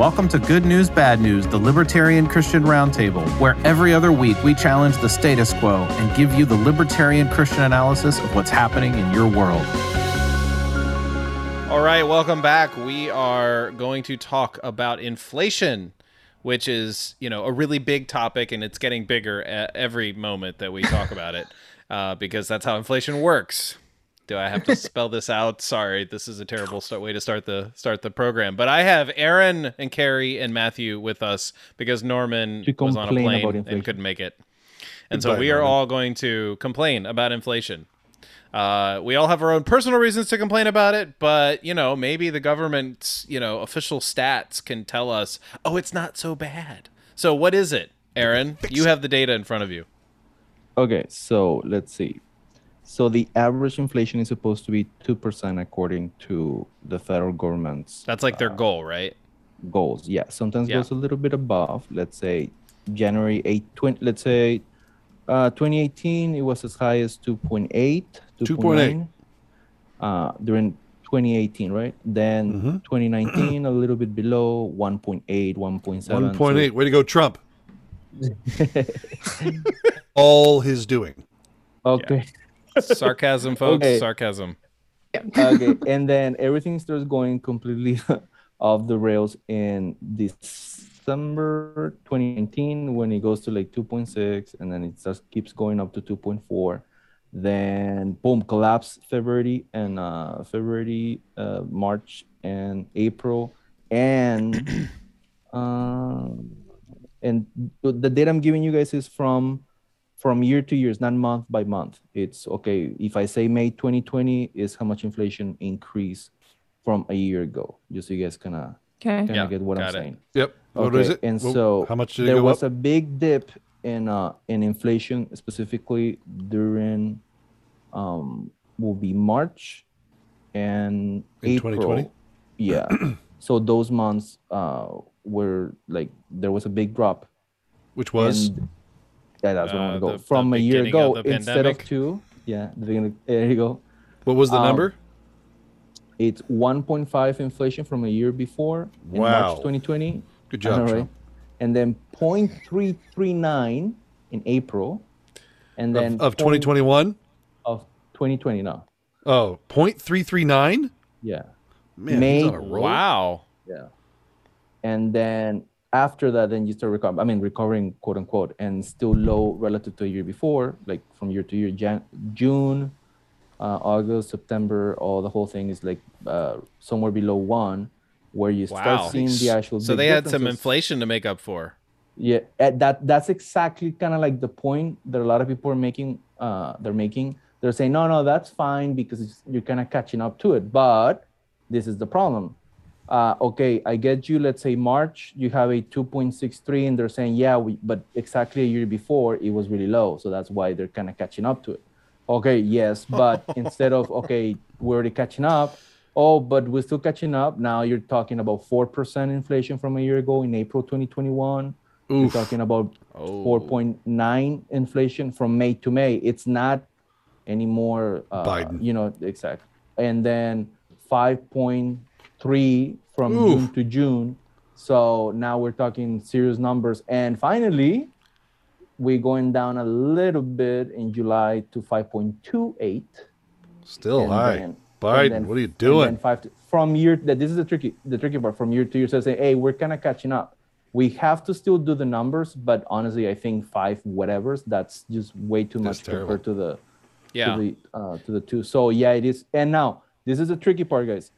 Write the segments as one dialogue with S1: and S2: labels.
S1: Welcome to Good News, Bad News, the Libertarian Christian Roundtable, where every other week we challenge the status quo and give you the libertarian Christian analysis of what's happening in your world.
S2: All right, welcome back. We are going to talk about inflation, which is, you know, a really big topic and it's getting bigger every moment that we talk about it uh, because that's how inflation works. Do I have to spell this out? Sorry, this is a terrible start, way to start the start the program. But I have Aaron and Carrie and Matthew with us because Norman
S3: To
S2: was on a plane and couldn't make it, and so we are
S4: Norman.
S2: all going to complain about inflation. Uh, we all have our own personal reasons to complain about it, but you know, maybe the government's you know official stats can tell us, oh, it's not so bad. So what is it, Aaron? You have the data in front of you.
S3: Okay, so let's see. So the average inflation is supposed to be two percent according to the federal government's
S2: That's like their goal, right?
S3: goals. Yeah, sometimes
S2: Yeah.
S3: goes a little bit above. Let's say January 8, 20, let's say uh, 2018, it was as high as 2.8, 2.9 uh, during 2018, right? Then
S4: Mm-hmm.
S3: 2019, a little bit below 1.8, 1.7.
S4: One
S3: so-
S4: point eight. Way to go, Trump. All his doing.
S3: Okay.
S2: Sarcasm, folks.
S3: Okay.
S2: Sarcasm.
S3: okay, and then everything starts going completely off the rails in December 2019 when it goes to like 2.6, and then it just keeps going up to 2.4. Then boom, collapse February and uh, February, uh, March and April, and um, and the the data I'm giving you guys is from from year to years, not month by month. It's okay. If I say May 2020 is how much inflation increased from a year ago, just so you guys kind of
S5: Okay.
S3: kind of
S2: Yeah,
S3: get what I'm
S2: it.
S3: saying.
S4: Yep. What is it?
S3: And
S4: Wh-
S3: so
S4: how much did it
S3: there
S4: go
S3: was
S4: up?
S3: a big dip in uh in inflation specifically during um will be March and
S4: In
S3: April.
S4: 2020?
S3: Yeah. so those months uh were like there was a big drop
S4: Which was
S3: and yeah, that's what I
S2: Uh,
S3: want to go.
S2: the- the
S3: From a year
S2: beginning of
S3: ago,
S2: the
S3: instead of two, yeah, the beginning, there you go.
S4: what was the
S3: um,
S4: number?
S3: It's 1.5 inflation from a year before in
S4: Wow.
S3: March 2020.
S4: Good job,
S3: know, right? And then 0.339 in April, and then
S4: Of, of
S3: point-
S4: 2021?
S3: of 2020 now.
S4: Oh, 0.339?
S3: Yeah,
S4: Man,
S3: May-
S4: he's on a roll.
S2: Wow.
S3: yeah. And then after that, then you start recovering. I mean, recovering, quote unquote, and still low relative to a year before, like from year to year. Jan- June, uh, August, September, all the whole thing is like uh, somewhere below one, where you start
S2: Wow.
S3: seeing the actual.
S2: So they had some inflation to make up for.
S3: Yeah, at that that's exactly kind of like the point that a lot of people are making. Uh, they're making. They're saying, no, no, that's fine because it's, you're kind of catching up to it. But this is the problem. Uh, okay, I get you. Let's say March, you have a 2.63, and they're saying, yeah, we, but exactly a year before it was really low, so that's why they're kind of catching up to it. Okay, yes, but instead of okay, we're already catching up. Oh, but we're still catching up. Now you're talking about four percent inflation from a year ago in April 2021. You're talking about
S2: Oh.
S3: 4.9 inflation from May to May. It's not anymore. Uh,
S4: Biden.
S3: You know, exactly. And then 5.3 from
S4: Oof.
S3: June to June. So now we're talking serious numbers. And finally, we're going down a little bit in July to 5.28.
S4: Still
S3: And
S4: high.
S3: then-
S4: Biden,
S3: then-
S4: what are you doing?
S3: then five to, from year that this is the tricky the tricky part from year to year. So say, hey, we're kind of catching up. We have to still do the numbers, but honestly, I think five whatevers that's just way too
S4: That's
S3: much
S4: terrible.
S3: compared to the
S2: Yeah.
S3: to the uh, to the two. So yeah, it is. And now this is the tricky part, guys.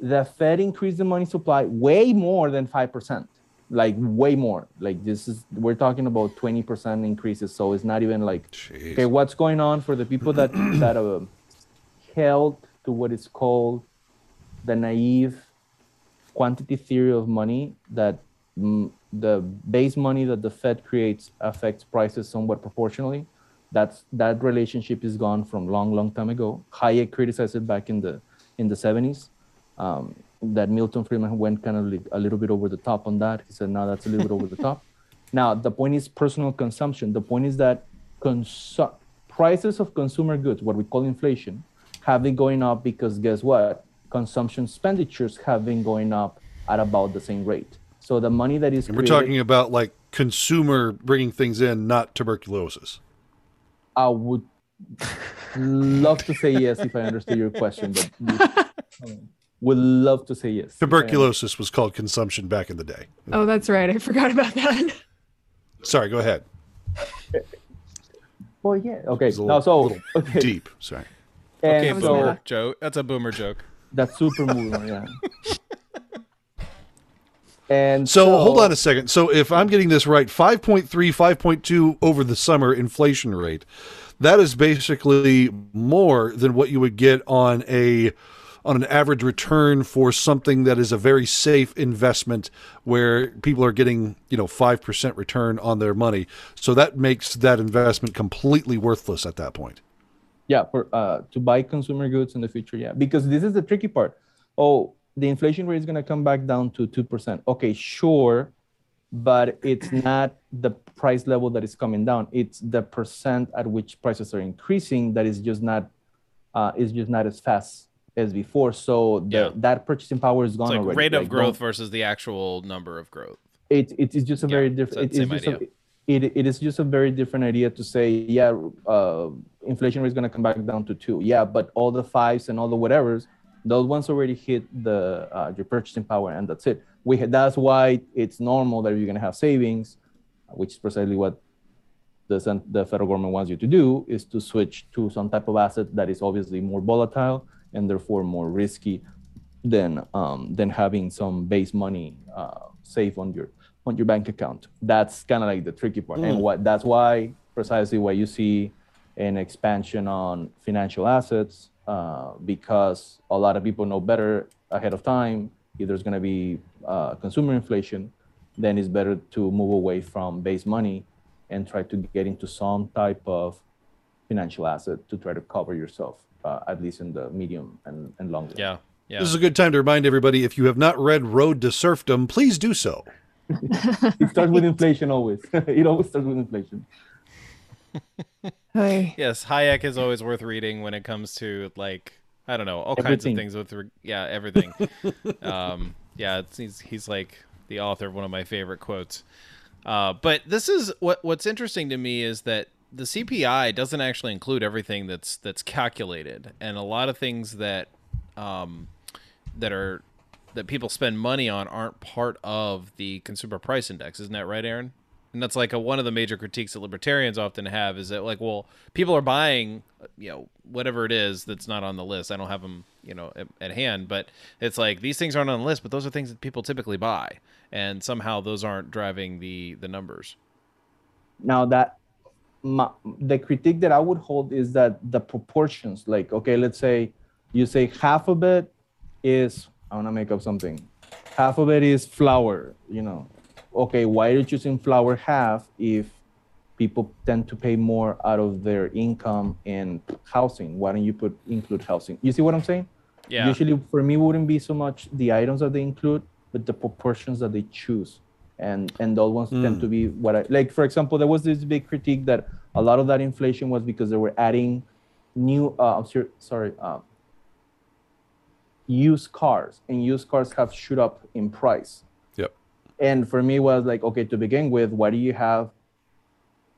S3: The Fed increased the money supply way more than five percent, like way more. Like this is we're talking about twenty percent increases. So it's not even like
S4: Jeez.
S3: okay, what's going on for the people that that uh, held to what is called the naive quantity theory of money that mm, the base money that the Fed creates affects prices somewhat proportionally. That's that relationship is gone from long, long time ago. Hayek criticized it back in the in the 70s. Um, that Milton Friedman went kind of a little bit over the top on that. He said, "No, that's a little bit over the top." Now, the point is personal consumption. The point is that consu- prices of consumer goods, what we call inflation, have been going up because guess what? Consumption expenditures have been going up at about the same rate. So the money that is
S4: And we're talking about like consumer bringing things in, not tuberculosis.
S3: I would love to say yes if I understood your question, but would love to say yes.
S4: Tuberculosis was called consumption back in the day.
S5: Oh, that's right. I forgot about that.
S4: Sorry, go ahead.
S3: Oh yeah. Okay.
S4: It's a
S3: No,
S4: little-
S3: so
S4: little
S3: okay.
S4: Deep. Sorry.
S3: And
S2: Okay,
S5: was
S3: so
S2: boomer joke. That's a boomer joke.
S3: that's super boomer. yeah. And
S4: So, hold on a second. So if I'm getting this right, 5.3, 5.2 over the summer inflation rate, that is basically more than what you would get on a on an average return for something that is a very safe investment where people are getting, you know, 5% return on their money. So that makes that investment completely worthless at that point.
S3: yeah for uh to buy consumer goods in the future yeah because this is the tricky part oh the inflation rate is going to come back down to 2% okay sure but it's not the price level that is coming down it's the percent at which prices are increasing that is just not uh is just not as fast as before so the,
S2: Yeah.
S3: that purchasing power is gone
S2: It's like
S3: already
S2: rate of
S3: Like,
S2: growth versus the actual number of growth.
S3: it, it is just a
S2: Yeah,
S3: very
S2: so
S3: different
S2: it's
S3: it, it's just a, it, it is just a very different idea to say yeah uh, inflation rate is going to come back down to two yeah but all the fives and all the whatevers those ones already hit the uh, your purchasing power and that's it we that's why it's normal that you're going to have savings which is precisely what the, the federal government wants you to do is to switch to some type of asset that is obviously more volatile and therefore more risky than um, than having some base money uh, safe on your on your bank account. That's kind of like the tricky part, and what that's why precisely why you see an expansion on financial assets uh, because a lot of people know better ahead of time if there's going to be uh, consumer inflation, then it's better to move away from base money and try to get into some type of financial asset to try to cover yourself, uh, at least in the medium and, and long run.
S2: Yeah. Yeah.
S4: This is a good time to remind everybody if you have not read Road to Serfdom, please do so.
S3: It starts with inflation always. it always starts with inflation.
S5: Hey.
S2: Yes, Hayek is always worth reading when it comes to like I don't know all kinds of things with re- yeah everything. um, yeah, it's, he's he's like the author of one of my favorite quotes. Uh, but this is what what's interesting to me is that the CPI doesn't actually include everything that's that's calculated, and a lot of things that um, that are that people spend money on aren't part of the consumer price index. Isn't that right, Aaron? And that's like a, one of the major critiques that libertarians often have is that like, well, people are buying, you know, whatever it is that's not on the list. I don't have them, you know, at, at hand, but it's like these things aren't on the list, but those are things that people typically buy, and somehow those aren't driving the the numbers.
S3: Now that my, the critique that I would hold is that the proportions, like okay, let's say you say half of it is I want to make up something, half of it is flour, you know. Okay, why are you choosing flour half if people tend to pay more out of their income in housing? Why don't you put include housing? You see what I'm saying?
S2: Yeah.
S3: Usually for me wouldn't be so much the items that they include, but the proportions that they choose. And and those ones tend to be what I like. For example, there was this big critique that a lot of that inflation was because they were adding new uh I'm sure, sorry, um, used cars and used cars have shoot up in price.
S4: Yep.
S3: And for me it was like, okay, to begin with, why do you have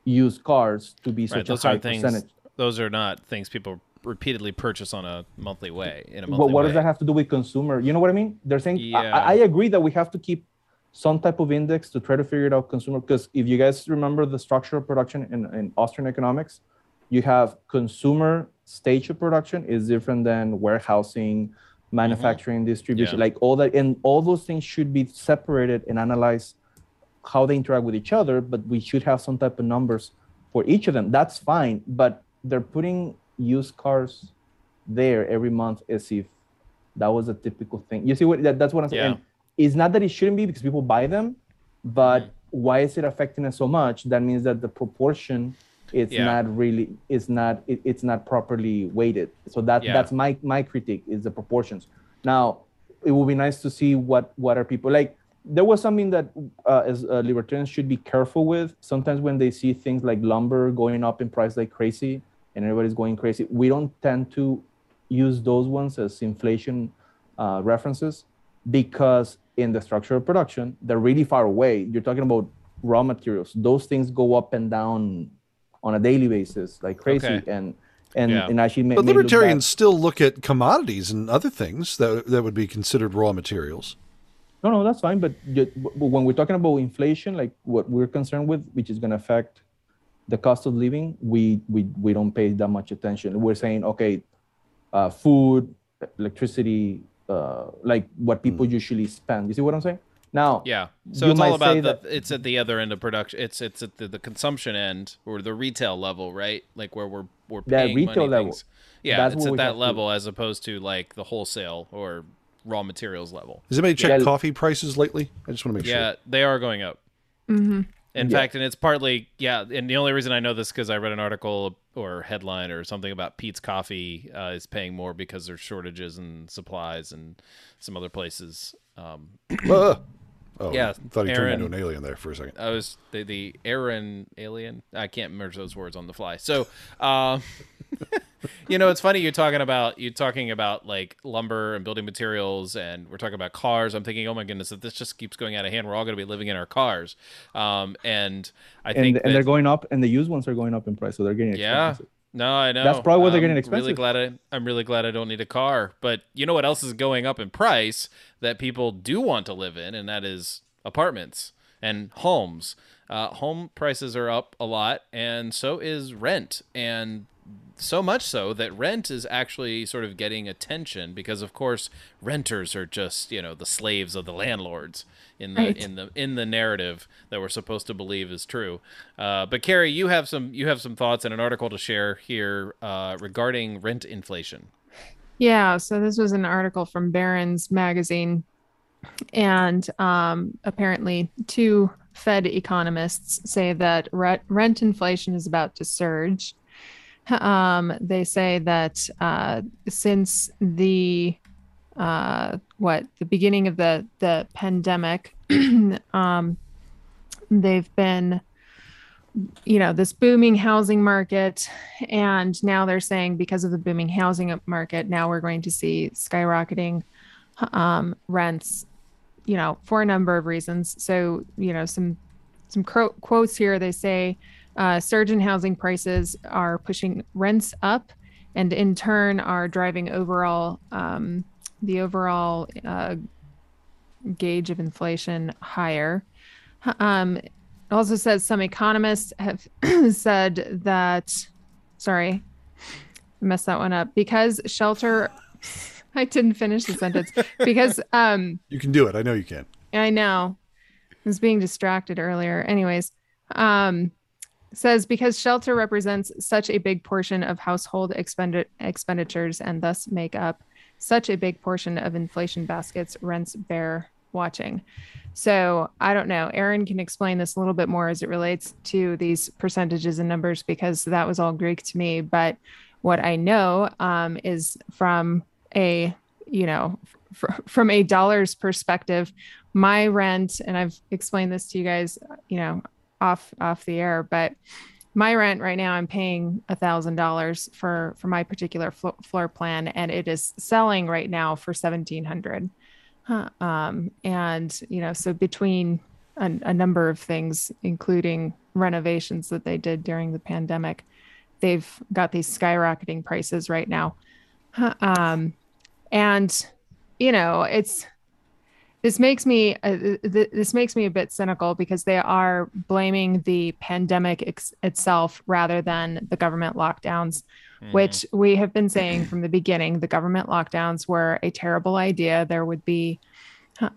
S3: used cars to be
S2: Right.
S3: such a
S2: Those
S3: high
S2: things.
S3: percentage?
S2: Those are not things people repeatedly purchase on a monthly way. In a monthly
S3: But what
S2: way.
S3: does that have to do with consumer? You know what I mean? They're saying
S2: Yeah.
S3: I, I agree that we have to keep some type of index to try to figure it out consumer because if you guys remember the structure of production in, in Austrian economics, you have consumer stage of production is different than warehousing, mm-hmm. manufacturing, distribution,
S2: Yeah.
S3: like all that, and all those things should be separated and analyzed how they interact with each other, but we should have some type of numbers for each of them. That's fine, but they're putting used cars there every month as if that was a typical thing. You see what that, that's what I'm saying.
S2: Yeah.
S3: It's not that it shouldn't be because people buy them, but
S2: Mm-hmm.
S3: why is it affecting us so much? That means that the proportion it's
S2: Yeah.
S3: not really it's not it, it's not properly weighted. So that
S2: Yeah.
S3: that's my my critique is the proportions. Now it would be nice to see what what are people like there was something that uh, as uh, libertarians should be careful with sometimes when they see things like lumber going up in price like crazy and everybody's going crazy we don't tend to use those ones as inflation uh, references because in the structure of production. They're really far away. You're talking about raw materials. Those things go up and down on a daily basis like crazy.
S2: Okay.
S3: And and
S2: Yeah.
S3: and actually ma-
S4: But
S3: may look
S4: libertarians still look at commodities and other things that that would be considered raw materials.
S3: No, no, that's fine. But, ju- but when we're talking about inflation, like what we're concerned with, which is going to affect the cost of living, we we we don't pay that much attention. We're saying, okay, uh, food, electricity, uh, like what people usually spend. You see what I'm saying? Now,
S2: Yeah. So it's all about the
S3: that-
S2: it's at the other end of production. It's it's at the, the consumption end or the retail level, right? Like where we're we're
S3: That
S2: paying
S3: retail
S2: money
S3: level.
S2: things. Yeah,
S3: That's
S2: it's at that
S3: have to-
S2: level as opposed to like the wholesale or raw materials level.
S4: Has anybody checked
S3: Yeah.
S4: coffee prices lately? I just want to make
S2: Yeah,
S4: sure.
S2: Yeah, they are going up.
S5: hmm
S2: In
S3: Yeah.
S2: fact, and it's partly yeah, and the only reason I know this because I read an article or headline or something about Peet's Coffee uh, is paying more because there's shortages and supplies and some other places. Um,
S4: Uh, oh,
S2: Yeah,
S4: thought he turned into an alien there for a second.
S2: I was the the Aaron alien. I can't merge those words on the fly. So, um, you know, it's funny you're talking about you're talking about like lumber and building materials, and we're talking about cars. I'm thinking, oh my goodness, if this just keeps going out of hand, we're all going to be living in our cars. Um, and I
S3: and
S2: think
S3: and they're going up, and the used ones are going up in price, so they're getting
S2: Yeah.
S3: expensive.
S2: No, I know.
S3: That's probably why they're getting
S2: I'm Really
S3: expensive.
S2: glad I, I'm really glad I don't need a car. But you know what else is going up in price that people do want to live in, and that is apartments and homes. Uh, home prices are up a lot, and so is rent, and so much so that rent is actually sort of getting attention because, of course, renters are just you know the slaves of the landlords in the
S5: Right.
S2: in the in the narrative that we're supposed to believe is true. Uh, but Carrie, you have some you have some thoughts and an article to share here uh, regarding rent inflation.
S5: Yeah, so this was an article from Barron's magazine, and um, apparently, two Fed economists say that re- rent inflation is about to surge. Um, they say that uh, since the uh, what the beginning of the the pandemic, um, they've been you know this booming housing market and now they're saying because of the booming housing market now we're going to see skyrocketing um, rents you know for a number of reasons. So you know some some quotes here they say uh, surge in housing prices are pushing rents up and in turn are driving overall um, the overall uh, gauge of inflation higher um, it also says some economists have said that, sorry, I messed that one up because shelter. I didn't finish the sentence because um,
S4: You can do it. I know you can.
S5: I know I was being distracted earlier. Anyways, um, says because shelter represents such a big portion of household expendi- expenditures and thus make up such a big portion of inflation baskets, rents bear watching. So I don't know. Aaron can explain this a little bit more as it relates to these percentages and numbers because that was all Greek to me. But what I know um, is from a you know fr- from a dollars perspective my rent and i've explained this to you guys you know off off the air but my rent right now i'm paying a thousand dollars for for my particular flo- floor plan and it is selling right now for 1700 huh. um and you know so between a, a number of things including renovations that they did during the pandemic they've got these skyrocketing prices right now. Huh, um and you know it's this makes me uh, th- this makes me a bit cynical because they are blaming the pandemic ex- itself rather than the government lockdowns which we have been saying from the beginning. The government lockdowns were a terrible idea. There would be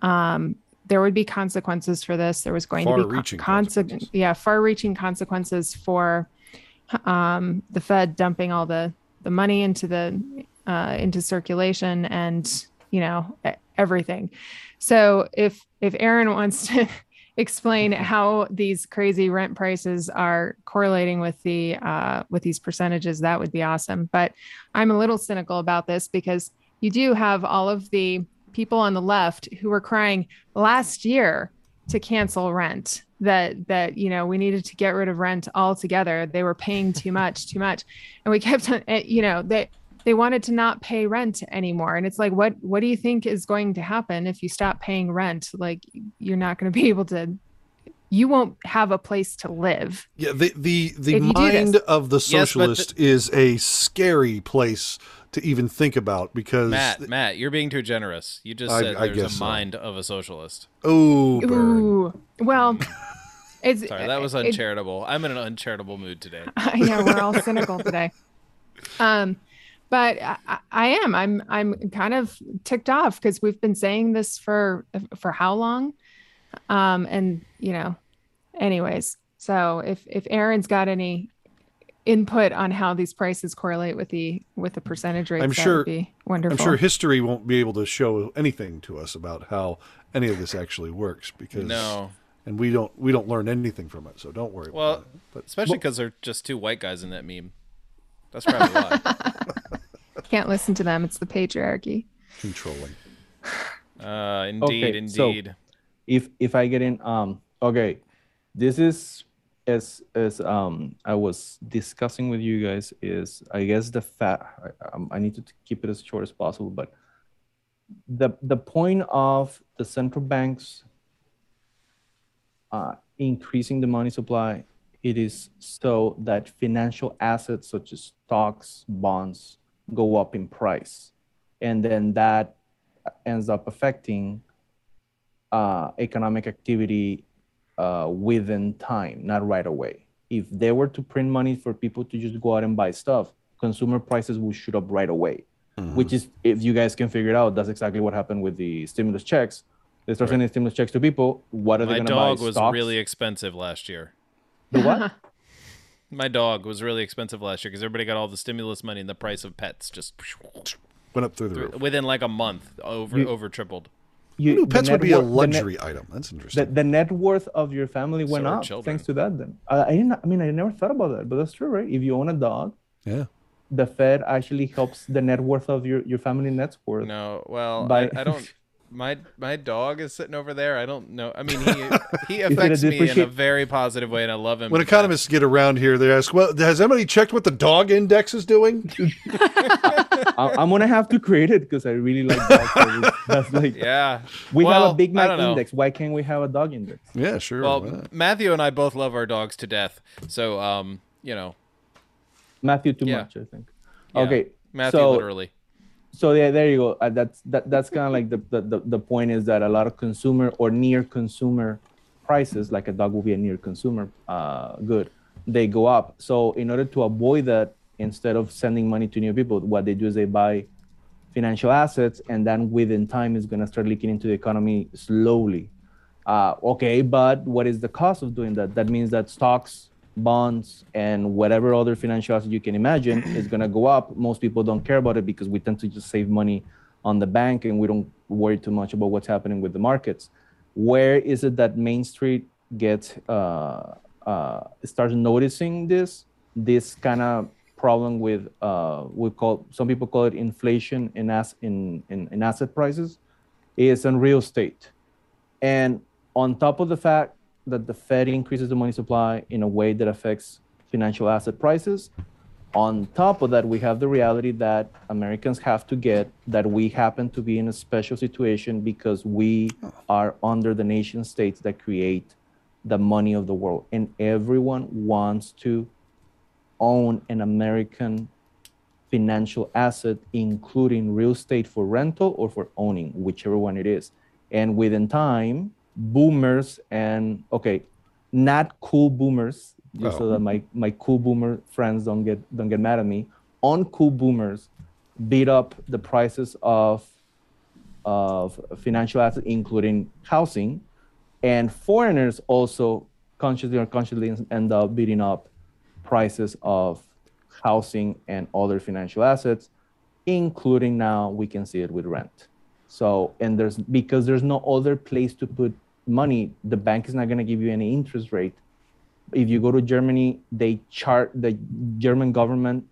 S5: um there would be consequences for this. There was going to be conse-
S4: consequences.
S5: yeah far reaching consequences for um the fed dumping all the the money into the uh into circulation and you know everything. So if if aaron wants to explain how these crazy rent prices are correlating with the uh, with these percentages, that would be awesome. But I'm a little cynical about this because you do have all of the people on the left who were crying last year to cancel rent that that you know we needed to get rid of rent altogether. They were paying too much too much. And we kept on eh, you know they they wanted to not pay rent anymore and it's like what what do you think is going to happen if you stop paying rent like you're not going to be able to you won't have a place to live
S4: Yeah, the the the
S5: If you do
S4: mind of the
S2: Yes, the-
S4: socialist is a scary place to even think about because
S2: Matt, Matt, you're being too generous. You just
S4: I-
S2: said
S4: I
S2: there's
S4: guess
S2: a
S4: so.
S2: mind of a socialist.
S4: oh, burn.
S5: Ooh. well it's
S2: Sorry, that was
S5: it-
S2: uncharitable. I'm in an uncharitable mood today.
S5: I know we're all cynical today. Um, but I, I- I am. I'm. I'm kind of ticked off because we've been saying this for for how long? Um, and you know, anyways. So if if Aaron's got any input on how these prices correlate with the with the percentage rates,
S4: I'm
S5: that
S4: sure-
S5: would be wonderful.
S4: I'm sure history won't be able to show anything to us about how any of this actually works because
S2: No,
S4: and we don't we don't learn anything from it. So don't worry.
S2: well,
S4: about it. But
S2: especially because they're just two white guys in that meme. That's probably why.
S5: Can't listen to them. It's the patriarchy.
S4: controlling.
S2: Uh, indeed,
S3: Okay, so-
S2: indeed.
S3: if if I get in, um, okay, this is as as um I was discussing with you guys is I guess the fat. I, um, I need to keep it as short as possible, but the the point of the central banks uh, increasing the money supply, it is so that financial assets such as stocks, bonds go up in price, and then that ends up affecting uh, economic activity uh, within time, not right away. If they were to print money for people to just go out and buy stuff, consumer prices will shoot up right away. Which is, if you guys can figure it out, that's exactly what happened with the stimulus checks. They start sending stimulus checks to people. What are they going to buy?
S2: dog was
S3: Stocks?
S2: really expensive last year.
S3: The what?
S2: My dog was really expensive last year because everybody got all the stimulus money and the price of pets just
S4: Went up through the roof.
S2: within like a month over
S3: You-
S2: over tripled.
S3: You,
S4: Ooh, pets would
S3: net
S4: be a
S3: wor- the net-
S4: luxury item. That's interesting.
S3: The, the net worth of your family went
S2: So
S3: up
S2: children.
S3: thanks to that. Then uh, I didn't. I mean, I never thought about that, but that's true, right? If you own a dog,
S4: yeah.
S3: the Fed actually helps the net worth of your your family net worth.
S2: No, well,
S3: By-
S2: I, I don't. My my dog is sitting over there. I don't know. I mean, he he affects me in a very positive way, and I love him.
S4: When
S2: to
S4: economists get around here, they ask, "Well, has anybody checked what the dog index is doing?"
S3: I, I'm gonna have to create it because I really like dogs. so That's like
S2: yeah,
S3: we
S2: Well,
S3: have a Big Mac index. Why can't we have a dog index?
S4: yeah, sure.
S2: Well. Matthew and I both love our dogs to death. So, um, you know,
S3: Matthew, too
S2: Yeah.
S3: much, I think.
S2: Yeah.
S3: Okay,
S2: Matthew
S3: So-
S2: literally.
S3: So yeah, there you go. Uh, that's that, that's kind of like the, the, the point is that a lot of consumer or near consumer prices, like a dog will be a near consumer uh, good, they go up. So in order to avoid that, instead of sending money to new people, what they do is they buy financial assets, and then within time is going to start leaking into the economy slowly. Uh, okay, but what is the cost of doing that? That means that stocks, bonds, and whatever other financial asset you can imagine is going to go up. Most people don't care about it because we tend to just save money on the bank and we don't worry too much about what's happening with the markets. Where is it that Main Street gets uh, uh, starts noticing this this kind of problem with uh, we call some people call it inflation in as in, in, in asset prices is in real estate. And on top of the fact that the Fed increases the money supply in a way that affects financial asset prices, on top of that, we have the reality that Americans have to get that we happen to be in a special situation because we are under the nation states that create the money of the world. And everyone wants to own an American financial asset, including real estate for rental or for owning, whichever one it is. And within time, boomers and okay, not cool boomers, just so
S4: Oh.
S3: that my, my cool boomer friends don't get don't get mad at me. Uncool boomers beat up the prices of of financial assets, including housing, and foreigners also consciously or unconsciously end up beating up prices of housing and other financial assets, including now we can see it with rent. So, and there's because there's no other place to put money, the bank is not going to give you any interest rate. If you go to Germany, they chart the German government,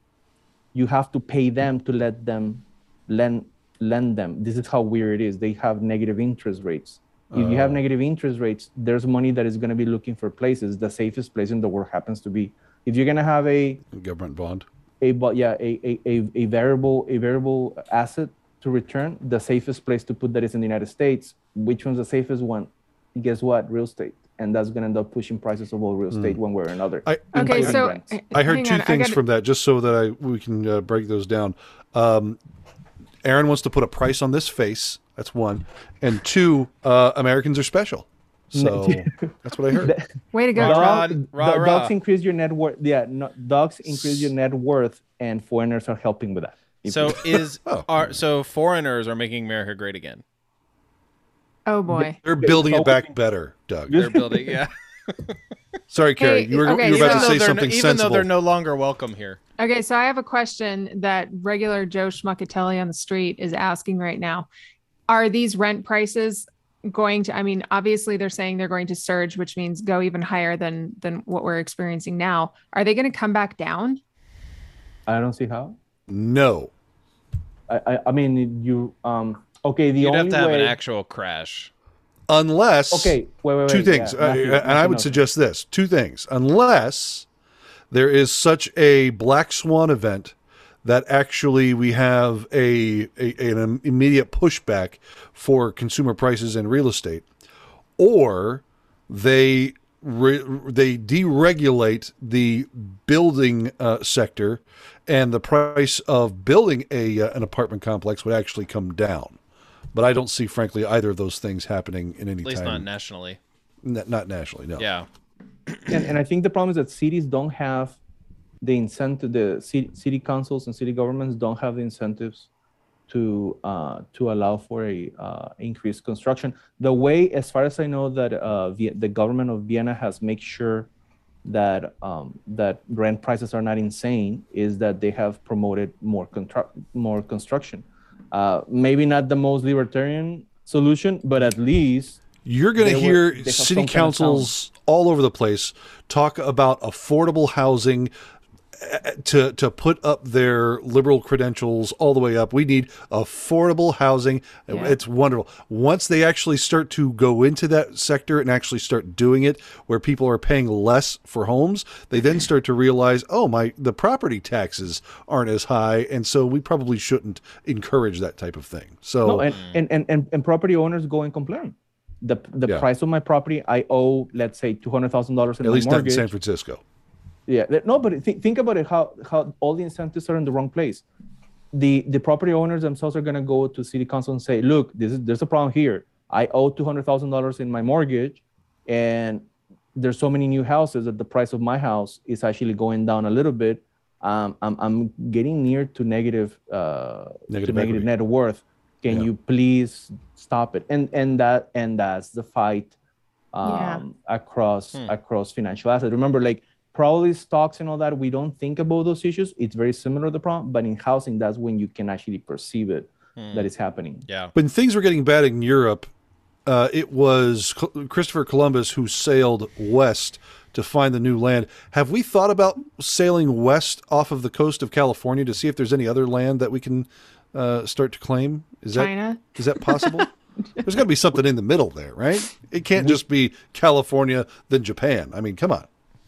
S3: you have to pay them to let them lend lend them. This is how weird it is. They have negative interest rates. If you have
S4: Oh.
S3: negative interest rates, there's money that is going to be looking for places. The safest place in the world happens to be if you're going to have a
S4: Government bond.
S3: a but yeah a, a, a, a variable a variable asset to return the safest place to put that is in the united states which one's the safest one guess what real estate and that's going to end up pushing prices of all real estate one way or another
S4: I,
S5: Okay, so
S3: rents.
S5: h-
S4: I heard two
S5: on,
S4: things
S5: gotta-
S4: from that, just so that I we can uh, break those down. Um, Aaron wants to put a price on this face. That's one, and two, uh, Americans are special. So that's what I heard.
S5: Way to go,
S2: Rah,
S5: Tom.
S2: rah. Rah, rah.
S3: dogs increase your net worth yeah no, dogs increase your net worth and foreigners are helping with that
S2: So is
S4: Oh.
S2: are so foreigners are making America great again.
S5: Oh boy.
S4: They're building it back better, Doug.
S2: They're building, yeah.
S4: Sorry, Carrie,
S5: Hey,
S4: you were,
S5: okay,
S4: you were about
S5: so-
S4: to say something
S2: no, even
S4: sensible.
S2: though they're no longer welcome here.
S5: Okay, so I have a question that regular Joe Schmuckatelli on the street is asking right now. Are these rent prices going to I mean, obviously they're saying they're going to surge, which means go even higher than than what we're experiencing now. Are they going to come back down?
S3: i don't see how
S4: no,
S3: I, I i mean you um okay the
S2: You'd
S3: only
S2: have to have
S3: way
S2: an actual crash.
S4: unless
S3: okay wait wait wait
S4: two things,
S3: yeah,
S4: uh,
S3: Matthew,
S4: and I would
S3: knows.
S4: suggest this: two things, unless there is such a black swan event that actually we have a, a an immediate pushback for consumer prices and real estate, or they re, they deregulate the building uh, sector, and the price of building a uh, an apartment complex would actually come down. But I don't see, frankly, either of those things happening in any
S2: At least
S4: time.
S2: not nationally.
S4: N- not nationally, no.
S2: Yeah.
S3: and, and I think the problem is that cities don't have the incentive. The city, city councils and city governments don't have the incentives to uh, to allow for a uh, increased construction. The way, as far as I know, that uh, Vie- the government of Vienna has made sure that um, that rent prices are not insane is that they have promoted more contra- more construction. Uh, maybe not the most libertarian solution, but at least
S4: You're going to
S3: They were-
S4: hear city
S3: some kind of
S4: councils all over the place talk about affordable housing to to put up their liberal credentials all the way up. We need affordable housing.
S5: Yeah.
S4: It's wonderful. Once they actually start to go into that sector and actually start doing it where people are paying less for homes, they then start to realize, "Oh, my the property taxes aren't as high and so we probably shouldn't encourage that type of thing." So
S3: No, and, and, and, and, and property owners go and complain. The, the
S4: Yeah.
S3: price of my property, I owe, let's say, two hundred thousand dollars in
S4: at least not in. San Francisco.
S3: Yeah, th- no, but th- think about it. How how all the incentives are in the wrong place. The the property owners themselves are gonna go to city council and say, look, this is there's a problem here. I owe two hundred thousand dollars in my mortgage, and there's so many new houses that the price of my house is actually going down a little bit. Um, I'm I'm getting near to negative uh,
S4: Negative
S3: to negative net worth. Can
S4: Yeah.
S3: you please stop it? And and that and that's the fight um,
S5: Yeah.
S3: across
S2: Hmm.
S3: across financial assets. Remember, like probably stocks and all that, we don't think about those issues. It's very similar to the problem, but in housing, that's when you can actually perceive it
S2: Hmm.
S3: that it's happening.
S2: Yeah.
S4: when things were getting bad in Europe, uh, it was Col- Christopher Columbus who sailed west to find the new land. Have we thought about sailing west off of the coast of California to see if there's any other land that we can uh, start to claim? Is that
S5: China.
S4: is that possible? there's got to be something in the middle there, right? It can't just be California then Japan. I mean, come on.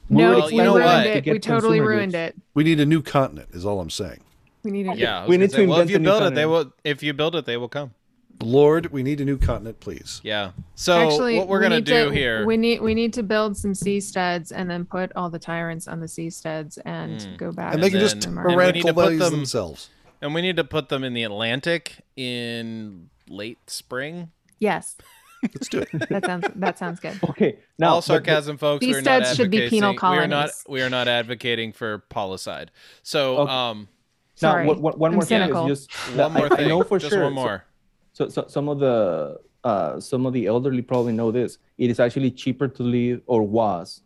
S5: No,
S2: Well,
S5: we
S2: you know
S5: ruined
S2: what?
S3: To
S5: it.
S3: get
S5: We totally ruined
S3: goods.
S5: it.
S4: We need a new continent, is all I'm saying.
S5: We need to
S2: Yeah.
S3: We
S2: gonna
S3: need to
S2: say, well, if you
S3: a new
S2: build it, they will. If you build it, they will come.
S4: Lord, we need a new continent, please.
S2: Yeah. So
S5: Actually,
S2: what we're
S5: we
S2: gonna
S5: need
S2: do
S5: to,
S2: here?
S5: We need we need to build some seasteads and then put all the tyrants on the seasteads and
S2: Mm.
S5: go back.
S4: And they can
S2: then-
S4: just
S2: and we need to put
S4: radicalize
S2: them-
S4: themselves.
S2: and we need to put them in the Atlantic in late spring.
S5: yes,
S4: Let's do it.
S5: that sounds that sounds good.
S3: Okay, now
S2: All
S3: but- but-
S2: sarcasm, folks.
S5: These
S2: we're not
S5: should be penal
S2: advocating- We are not. We are not advocating for policide. So,
S3: Okay.
S2: um,
S3: now,
S5: Sorry,
S3: one- one- one
S5: I'm
S3: more thing is
S5: cynical.
S3: just
S2: one more
S3: I,
S2: thing.
S3: I know for
S2: Just
S3: sure.
S2: one
S3: so-
S2: more.
S3: So, so some of the uh, some of the elderly probably know this. It is actually cheaper to live, or was,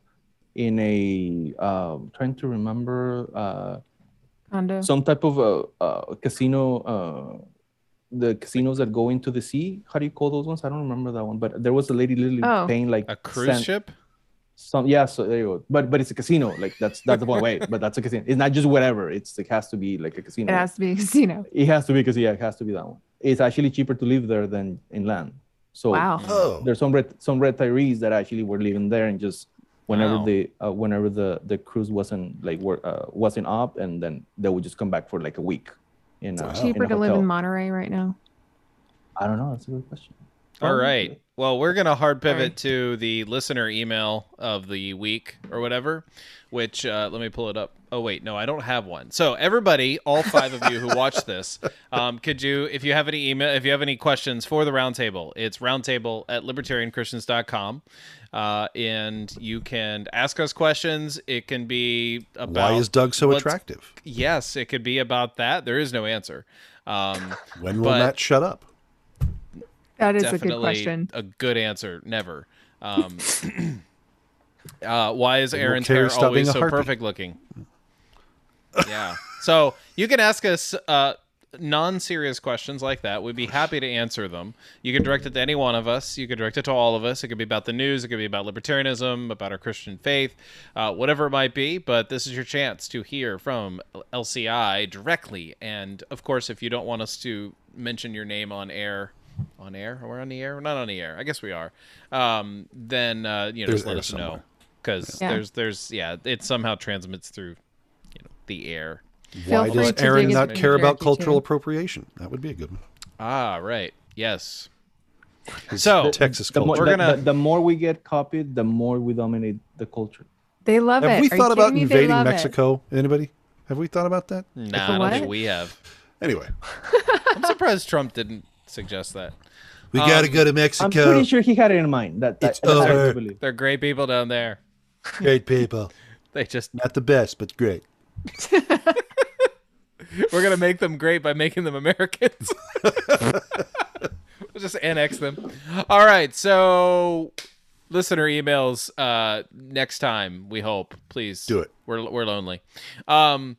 S3: in a um, trying to remember uh,
S5: Condo.
S3: some type of a, uh casino. The casinos that go into the sea. How do you call those ones? I don't remember that one. But there was a lady literally
S5: Oh.
S3: paying like
S2: A cruise
S3: cent-
S2: ship.
S3: Some yeah. So there you go. But but it's a casino. Like that's that's the point. Wait, but that's a casino. It's not just whatever. It's it has to be like a casino.
S5: it has to be a casino.
S3: It has to be because yeah, it has to be that one. It's actually cheaper to live there than inland. So
S5: Wow.
S4: Oh,
S3: there's some ret- some retirees that actually were living there and just whenever
S2: Wow.
S3: the uh, whenever the the cruise wasn't like wor- uh, wasn't up, and then they would just come back for like a week. In, uh,
S5: Cheaper
S3: in a
S5: to live in. Monterey right now.
S3: I don't know. That's a good question.
S2: All
S3: Probably.
S2: right. Well, we're going to hard pivot
S5: Sorry.
S2: to the listener email of the week or whatever, which uh, let me pull it up. Oh, wait. No, I don't have one. So, everybody, all five of you who watch this, um, could you, if you have any email, if you have any questions for the roundtable, it's roundtable at libertarianchristians.com. Uh, and you can ask us questions. It can be about.
S4: Why is Doug so attractive?
S2: Yes, it could be about that. There is no answer. Um,
S4: When will
S2: but-
S4: Matt shut up?
S5: That is a good question.
S2: a good answer. Never. Um, uh, why is
S4: won't
S2: Aaron's hair always so perfect looking? yeah. So you can ask us uh, non-serious questions like that. We'd be happy to answer them. You can direct it to any one of us. You can direct it to all of us. It could be about the news. It could be about libertarianism, about our Christian faith, uh, whatever it might be. But this is your chance to hear from LCI directly. And of course, if you don't want us to mention your name on air, on air, we're on the air. We're not on the air. I guess we are. Um, then uh, you know,
S4: There's
S2: just let
S4: air
S2: us know because
S5: Yeah.
S2: there's there's yeah, it somehow transmits through you know the air.
S5: Feel
S4: Why does
S5: to
S4: Aaron not care about cultural
S5: too.
S4: appropriation? That would be a good one.
S2: Ah, right. Yes. So
S4: Texas
S3: The more.
S2: We're
S3: the,
S2: gonna-
S3: the, the more we get copied, the more we dominate the culture.
S5: They love
S4: Have
S5: it.
S4: Have we
S5: Are
S4: thought about
S5: kidding me? They
S4: invading
S5: love it.
S4: Mexico? Anybody? Have we thought about that?
S2: nah, I don't think we have.
S4: Anyway,
S2: I'm surprised Trump didn't suggest that.
S4: we
S2: Um,
S4: gotta go to Mexico.
S3: I'm pretty sure he had it in mind. That, that
S4: It's
S3: that's
S4: over.
S3: to.
S2: They're great people down there.
S4: Great people.
S2: They just
S4: Not the best, but great.
S2: we're gonna make them great by making them Americans. we'll just annex them. All right, so listener emails uh next time we hope please
S4: Do it.
S2: we're we're lonely um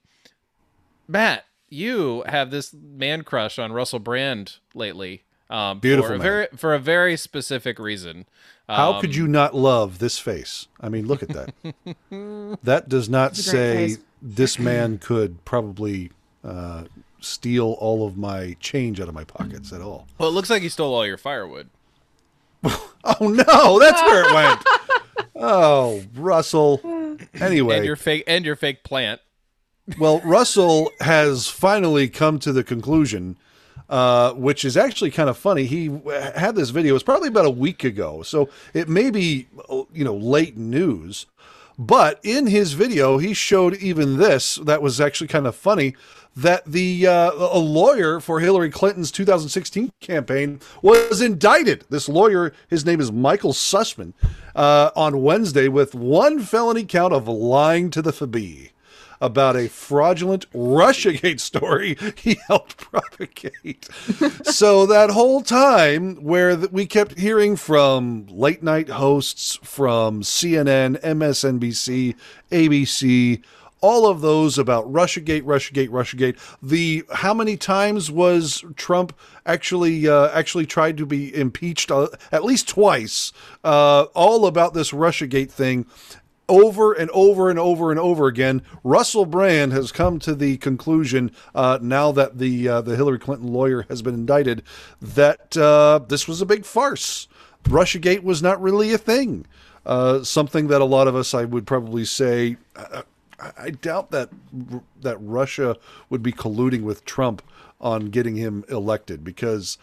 S2: matt you have this man crush on russell brand lately um
S4: Beautiful
S2: for a
S4: man.
S2: very for a very specific reason
S4: How
S2: Um,
S4: could you not love this face? I mean, look at that. that does not
S5: It's a great
S4: say
S5: face.
S4: this man could probably uh, steal all of my change out of my pockets at all.
S2: well it looks like he stole all your firewood
S4: Oh no, that's where it went. oh, Russell. Anyway,
S2: and your fake and your fake plant
S4: well, Russell has finally come to the conclusion, uh, which is actually kind of funny. He had this video; it's probably about a week ago, so it may be, you know, late news. But in his video, he showed even this that was actually kind of funny. That the uh, a lawyer for Hillary Clinton's 2016 campaign was indicted. This lawyer, his name is Michael Sussmann, uh, on Wednesday with one felony count of lying to the FBI about a fraudulent Russiagate story he helped propagate. so that whole time where we kept hearing from late night hosts from CNN, MSNBC, ABC, all of those about Russiagate, Russiagate, Russiagate. The how many times was Trump actually uh, actually tried to be impeached? Uh, at least twice. Uh, all about this Russiagate thing over and over and over and over again. Russell Brand has come to the conclusion uh, now that the uh, the Hillary Clinton lawyer has been indicted that uh, this was a big farce. Russiagate was not really a thing. Uh, something that a lot of us, I would probably say, I, I doubt that that Russia would be colluding with Trump on getting him elected because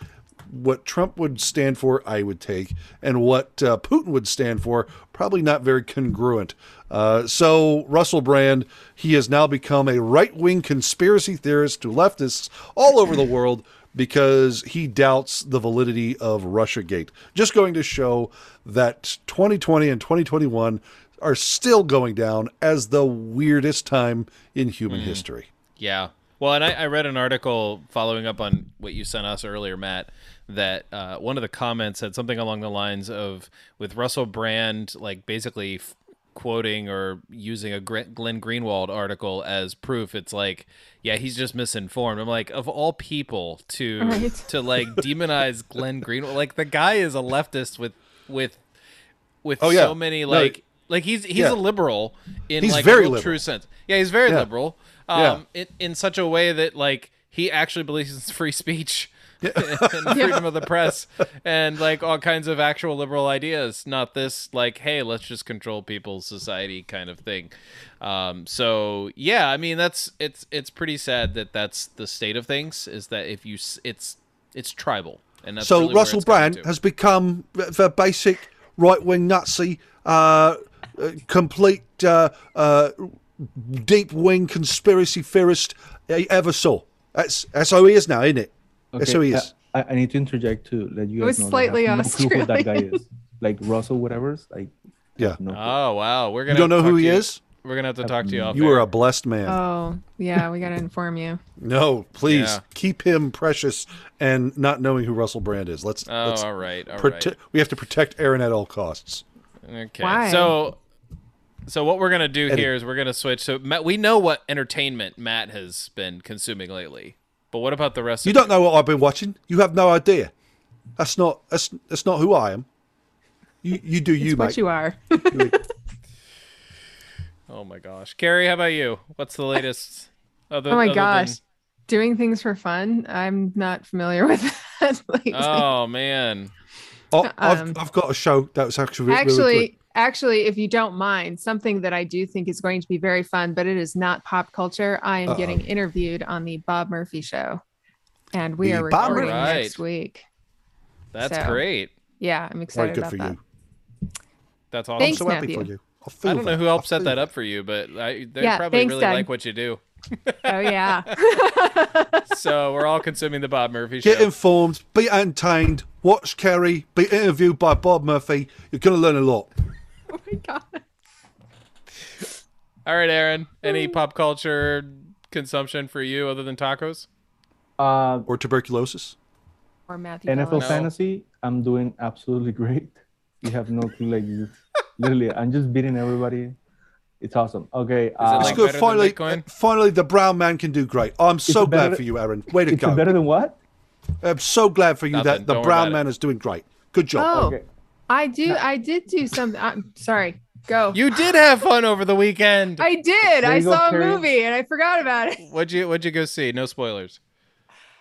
S4: what Trump would stand for, I would take, and what uh, Putin would stand for, probably not very congruent. Uh, so Russell Brand, he has now become a right-wing conspiracy theorist to leftists all over the world because he doubts the validity of Russiagate. Just going to show that 2020 and 2021 are still going down as the weirdest time in human history.
S2: Yeah. Well, and I, I read an article following up on what you sent us earlier, Matt, that uh, one of the comments said something along the lines of with Russell Brand, like basically f- quoting or using a Glenn Greenwald article as proof. It's like, yeah, he's just misinformed. I'm like, of all people to
S5: Right.
S2: to like demonize Glenn Greenwald, like the guy is a leftist with with with
S4: Oh, yeah.
S2: so many
S4: No,
S2: like like he's he's
S4: yeah.
S2: a liberal in
S4: He's
S2: like
S4: very
S2: a real true sense. Yeah, he's very
S4: Yeah.
S2: liberal.
S4: Yeah.
S2: Um, in, in such a way that like he actually believes in free speech. and freedom of the press and like all kinds of actual liberal ideas, not this like, hey, let's just control people's society kind of thing. Um, so yeah, I mean that's it's it's pretty sad that that's the state of things. Is that if you it's it's tribal and that's
S4: so
S2: really
S4: Russell Brand has become the basic right wing Nazi, uh, uh, complete uh, uh, deep wing conspiracy theorist he ever saw. That's that's how he is now, isn't it? That's who he
S3: uh,
S4: is.
S3: I, I need to interject to let you
S5: It
S3: guys
S5: was
S3: know
S5: slightly
S3: that I have no clue who that guy is. Like Russell, whatever's like.
S4: Yeah.
S3: No.
S2: Oh wow, we're gonna You
S4: don't know who
S2: to
S4: he
S2: you-
S4: is?
S2: We're gonna have to talk to you. Off
S4: You are a blessed man.
S5: Oh, yeah, we got to inform you.
S4: no, please
S2: Yeah.
S4: keep him precious and not knowing who Russell Brand is. Let's.
S2: Oh,
S4: let's
S2: all right, all
S4: prote-
S2: right.
S4: We have to protect Aaron at all costs.
S2: Okay.
S5: Why?
S2: So, so what we're gonna do
S4: Eddie.
S2: here is we're gonna switch. So Matt, we know what entertainment Matt has been consuming lately, but what about the rest?
S4: Of You
S2: of
S4: don't know what I've been watching. You have no idea. That's not. That's that's not who I am. You you do you,
S5: It's what
S4: mate.
S5: you are.
S2: Oh my gosh, Carrie, how about you? What's the latest? Other,
S5: oh my
S2: other
S5: gosh.
S2: than-
S5: Doing things for fun. I'm not familiar with that. lately.
S2: Oh man.
S4: Oh, I've,
S5: Um,
S4: I've got a show that was actually really
S5: actually,
S4: good.
S5: Actually, if you don't mind, something that I do think is going to be very fun, but it is not pop culture. I am
S4: Uh-oh.
S5: getting interviewed on the Bob Murphy show, and we
S4: The
S5: are
S4: Bob
S5: recording
S2: Murphy-
S5: next week.
S2: That's
S5: So,
S2: great.
S5: Yeah, I'm
S4: Very
S5: excited
S4: good
S5: about
S4: for
S5: that.
S4: You.
S2: That's
S4: I'm
S2: awesome.
S4: So happy
S5: Matthew.
S4: for you. I,
S2: I don't know who helped set
S4: feel
S2: that up for you, but I, they
S5: Yeah,
S2: probably
S5: thanks,
S2: really
S5: Doug.
S2: like what you do.
S5: Oh yeah.
S2: So we're all consuming the Bob Murphy show.
S4: Get informed, be entertained, watch Kerry, be interviewed by Bob Murphy. You're going to learn a lot.
S5: oh my god.
S2: All right, Aaron. Any pop culture consumption for you other than tacos?
S3: Uh,
S4: Or tuberculosis.
S5: Or Matthew.
S3: NFL
S2: No.
S5: Pellis.
S3: fantasy, I'm doing absolutely great. You have no clue. Like, you- literally, I'm just beating everybody. It's awesome. Okay.
S2: it
S3: Uh,
S2: like
S4: It's good.
S2: better than
S4: Finally, finally, the brown man can do great. I'm so
S3: it
S4: glad
S3: better-
S4: for you, Aaron. Way to
S3: it's
S4: go.
S3: better than what?
S4: I'm so glad for you
S2: Nothing.
S4: that the
S2: Don't
S4: brown man is doing great. Good job.
S5: Oh,
S3: Okay.
S5: I do. I did do something. I'm sorry. Go.
S2: You did have fun over the weekend.
S5: I did. I saw a movie and I forgot about it.
S2: What'd you What'd you go see? No spoilers.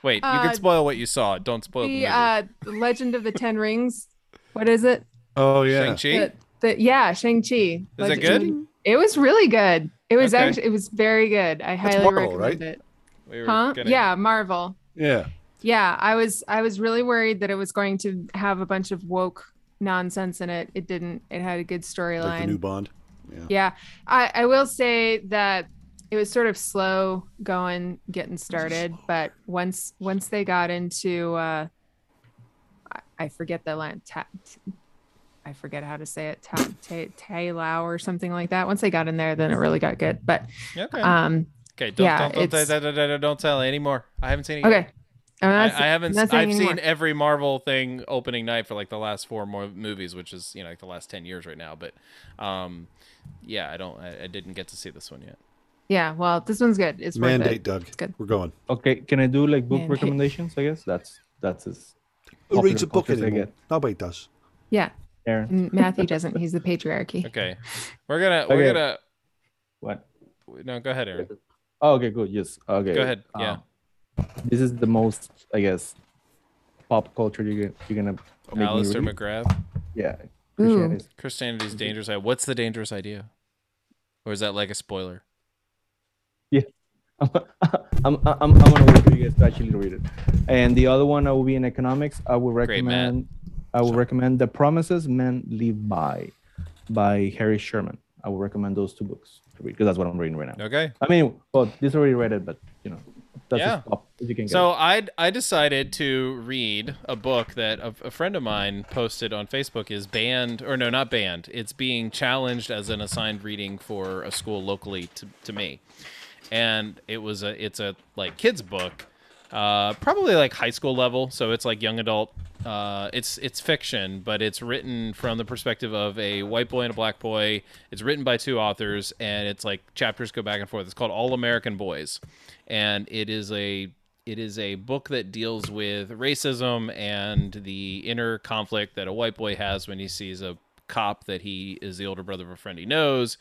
S2: Wait, you
S5: Uh,
S2: can spoil what you saw. Don't spoil the,
S5: The
S2: movie.
S5: uh, The Legend of the Ten Rings. What is it?
S4: Oh, yeah.
S2: Shang-Chi.
S5: The, the, yeah, Shang Chi.
S2: Is it good?
S5: It was really good. It was
S2: Okay.
S5: actually. It was very good. I highly
S4: Marvel,
S5: recommend
S4: right?
S5: it.
S2: We were
S5: Huh?
S2: gonna-
S5: Yeah, Marvel.
S4: Yeah.
S5: Yeah, I was. I was really worried that it was going to have a bunch of woke nonsense in it. It didn't. It had a good storyline.
S4: Like the new Bond.
S5: Yeah, I, I will say that it was sort of slow going, getting started, but once once they got into, uh, I, I forget the line. Ta- t- I forget how to say it. Ta- ta- Tailao or something like that. Once they got in there, then it really got good. But
S2: Okay.
S5: um,
S2: okay. Don't
S5: yeah,
S2: don't don't, don't, don't, don't, don't tell anymore. I haven't seen it. Yet.
S5: okay. I'm
S2: I,
S5: not-
S2: I haven't. I've
S5: anymore.
S2: seen every Marvel thing opening night for like the last four more movies, which is you know like the last ten years right now. But, um, yeah, I don't. I, I didn't get to see this one yet.
S5: Yeah, well, this one's good. It's worth
S4: Mandate,
S5: it.
S4: Doug.
S5: good.
S4: We're going.
S3: Okay. Can I do like book
S5: Man,
S3: recommendations? I guess that's that's as
S4: Who reads a book
S3: culture as I
S4: anymore? Nobody does.
S5: Yeah,
S3: Aaron,
S5: Matthew doesn't. He's the patriarchy.
S2: Okay, we're gonna we're
S3: Okay.
S2: gonna.
S3: what?
S2: No, go ahead, Aaron.
S3: Oh, okay, good. Yes. Okay.
S2: Go ahead. Yeah.
S3: This is the most, I guess, pop culture you're gonna you're gonna make me
S2: Alister
S3: read.
S2: McGrath.
S3: Yeah.
S5: Ooh.
S3: Christianity.
S2: Christianity's dangerous. idea. What's the dangerous idea? Or is that like a spoiler?
S3: I'm, I'm, I'm, I'm gonna wait for you guys to actually read it. And the other one I will be in economics. I would
S2: Great, Matt.
S3: recommend I would recommend The Promises Men Live By by Harry Scherman. I would recommend those two books to read because that's what I'm reading right now.
S2: Okay.
S3: I mean, well, this already read it, but you know, that's
S2: Yeah.
S3: as as you can get.
S2: So I I decided to read a book that a, a friend of mine posted on Facebook is banned or no not banned. It's being challenged as an assigned reading for a school locally to, to me, and it was a it's a like kids book, uh, probably like high school level. So it's like young adult. Uh, it's it's fiction, but it's written from the perspective of a white boy and a black boy. It's written by two authors, and it's like chapters go back and forth. It's called All American Boys, and it is a it is a book that deals with racism and the inner conflict that a white boy has when he sees a cop that he is the older brother of a friend he knows,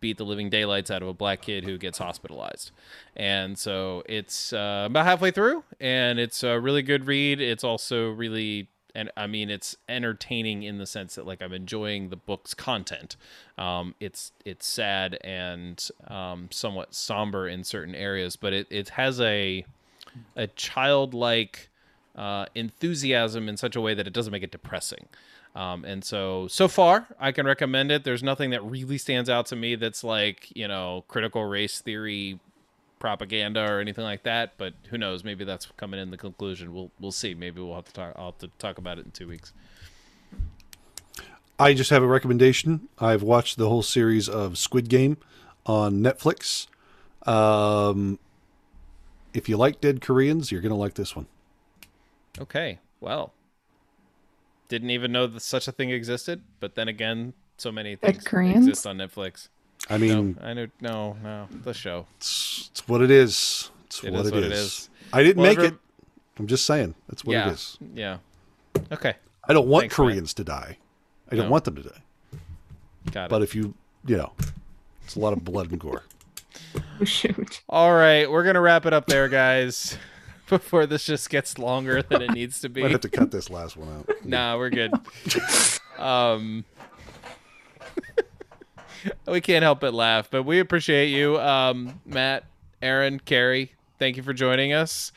S2: beat the living daylights out of a black kid who gets hospitalized. And so it's uh, about halfway through, and it's a really good read. It's also really and I mean it's entertaining in the sense that like I'm enjoying the book's content. Um, it's it's sad and um, somewhat somber in certain areas, but it, it has a a childlike uh, enthusiasm in such a way that it doesn't make it depressing. Um, and so so far I can recommend it. There's nothing that really stands out to me that's like you know critical race theory propaganda or anything like that. But who knows? Maybe that's coming in the conclusion. We'll we'll see. Maybe we'll have to talk. I'll have to talk about it in two weeks.
S4: I just have a recommendation. I've watched the whole series of Squid Game on Netflix. Um, if you like dead Koreans, you're gonna like this one.
S2: Okay. Well, didn't even know that such a thing existed. But then again, so many
S5: Dead
S2: things
S5: Koreans?
S2: exist on Netflix.
S4: I mean,
S2: no, I know. No, no, the show.
S4: it's, it's what it is. It's
S2: It
S4: what
S2: is
S4: it
S2: what
S4: is.
S2: it is.
S4: I didn't
S2: Well,
S4: make
S2: every-
S4: it. I'm just saying. That's what
S2: yeah.
S4: it is.
S2: Yeah. Okay.
S4: I don't want
S2: Thanks, Ryan.
S4: Koreans to die. I don't
S2: No.
S4: want them to die.
S2: Got it.
S4: But if you, you know, it's a lot of blood and gore.
S5: Oh, shoot.
S2: All right, we're gonna wrap it up there, guys. Before this just gets longer than it needs to be.
S4: Might have to cut this last one out.
S2: Nah, we're good. um, we can't help but laugh, but we appreciate you, um, Matt, Aaron, Carrie. Thank you for joining us.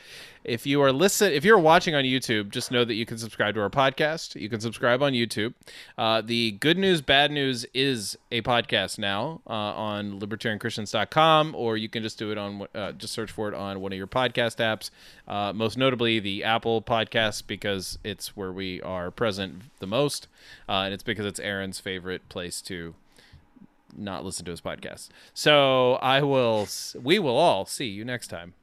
S2: If you are listen, if you're watching on YouTube, just know that you can subscribe to our podcast. You can subscribe on YouTube. Uh, the Good News, Bad News is a podcast now uh, on libertarianchristians.com, or you can just do it on uh, just search for it on one of your podcast apps. Uh, most notably, the Apple Podcast because it's where we are present the most, uh, and it's because it's Aaron's favorite place to not listen to his podcast. So I will, we will all see you next time.